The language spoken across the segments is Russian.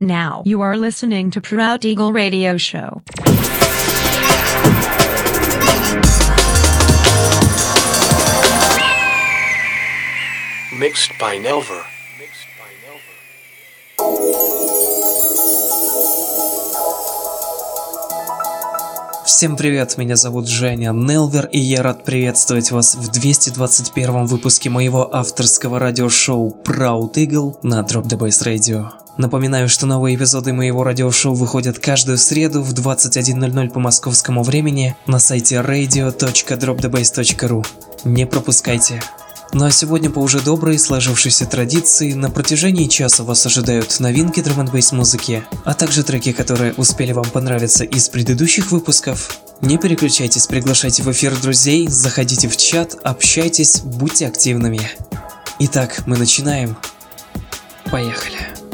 Now you are listening to Proud Eagle Radio Show. Mixed by Nelver. Всем привет, меня зовут Женя Нелвер, и я рад приветствовать вас в 221 выпуске моего авторского радиошоу Proud Eagle на Drop the Bass Radio. Напоминаю, что новые эпизоды моего радиошоу выходят каждую среду в 21.00 по московскому времени на сайте radio.dropthebase.ru. Не пропускайте. Ну а сегодня по уже доброй сложившейся традиции на протяжении часа вас ожидают новинки драм музыки, а также треки, которые успели вам понравиться из предыдущих выпусков. Не переключайтесь, приглашайте в эфир друзей, заходите в чат, общайтесь, будьте активными. Итак, мы начинаем. Поехали.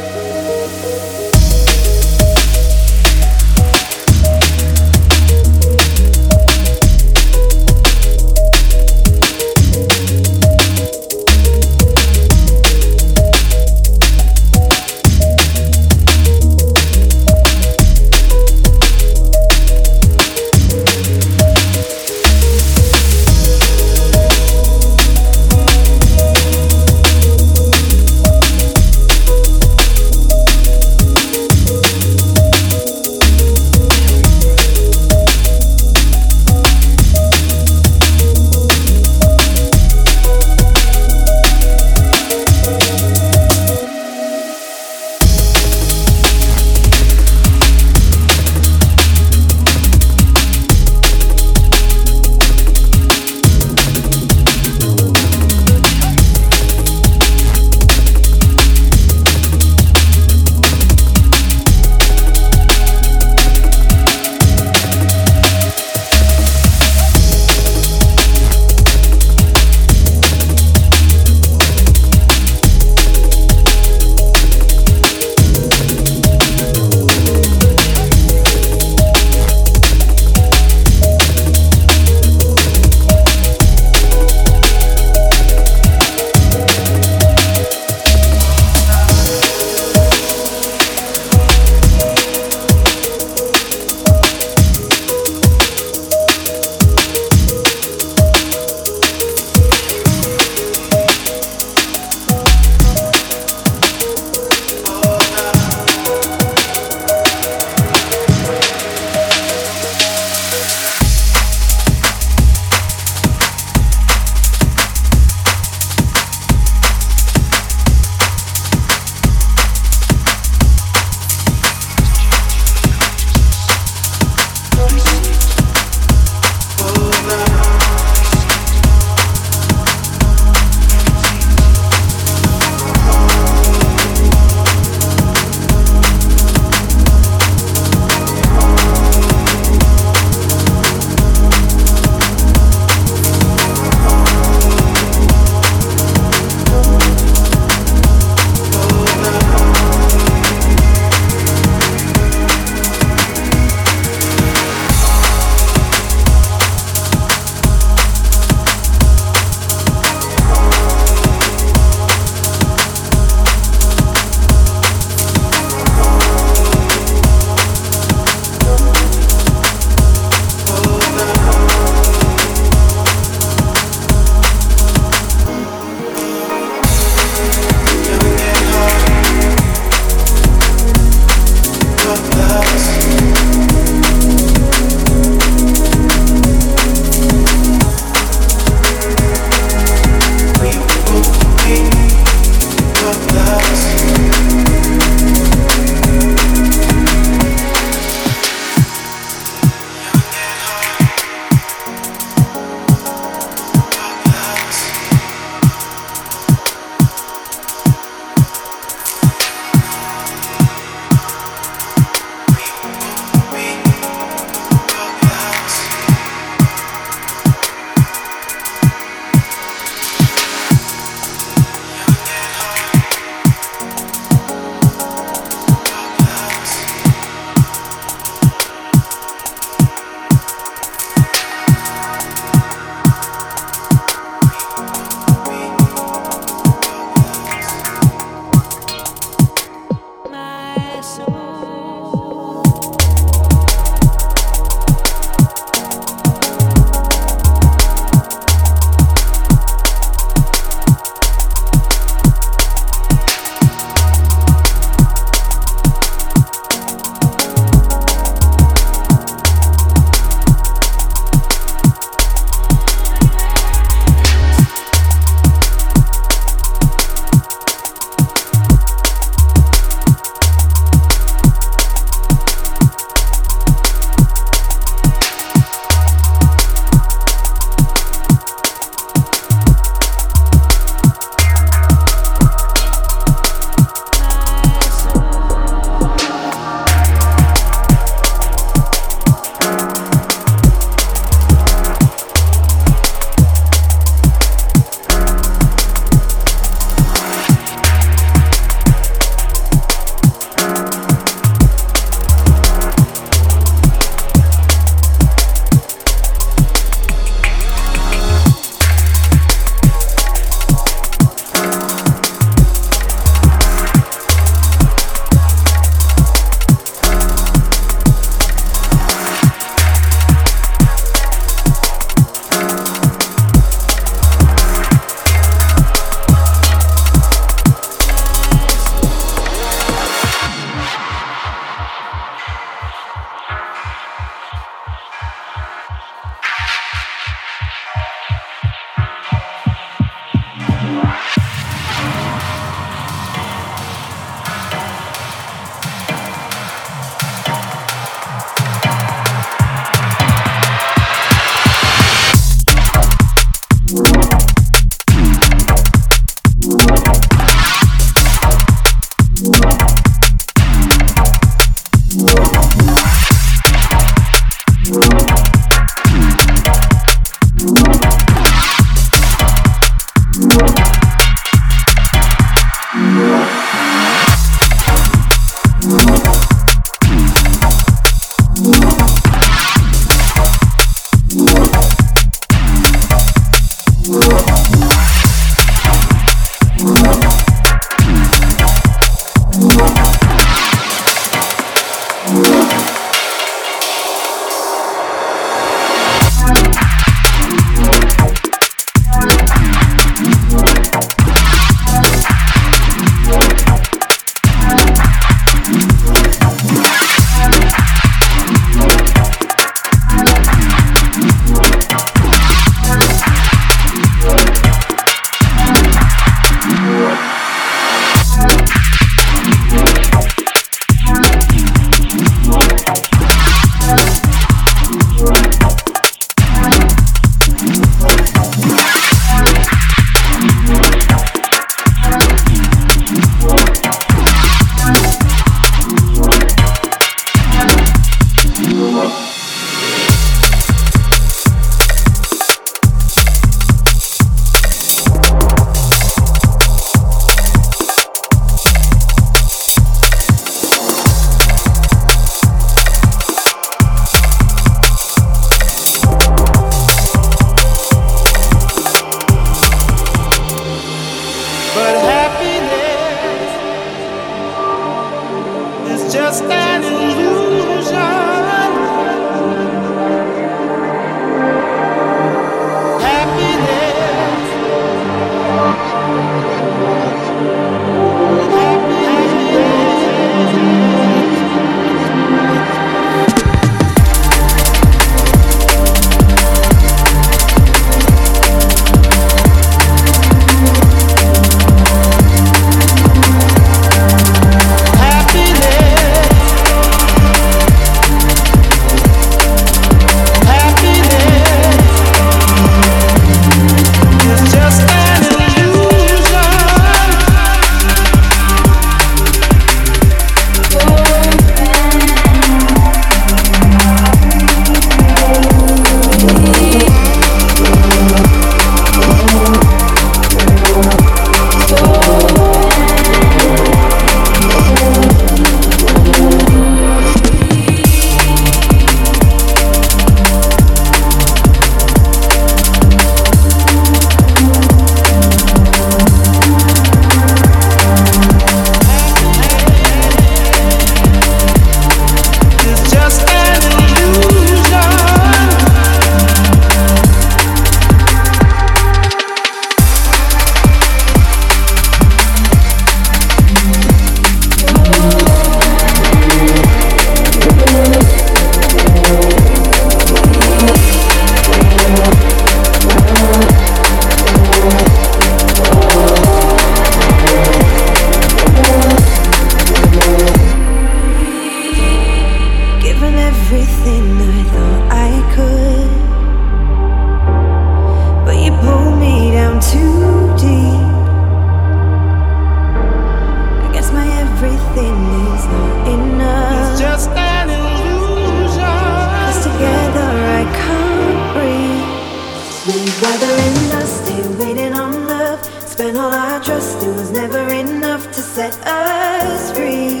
set us free.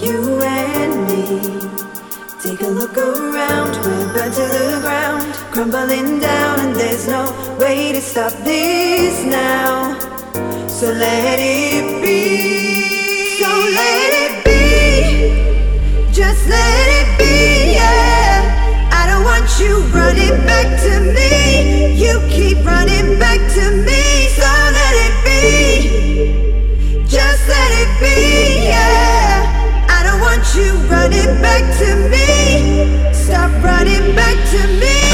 You and me. Take a look around, we're burned to the ground, crumbling down, and there's no way to stop this now. So let it be. So let it be. Just let it be, yeah. I don't want you running back to me. You keep running back to me. So let it be yeah. I don't want you running back to me. Stop running back to me.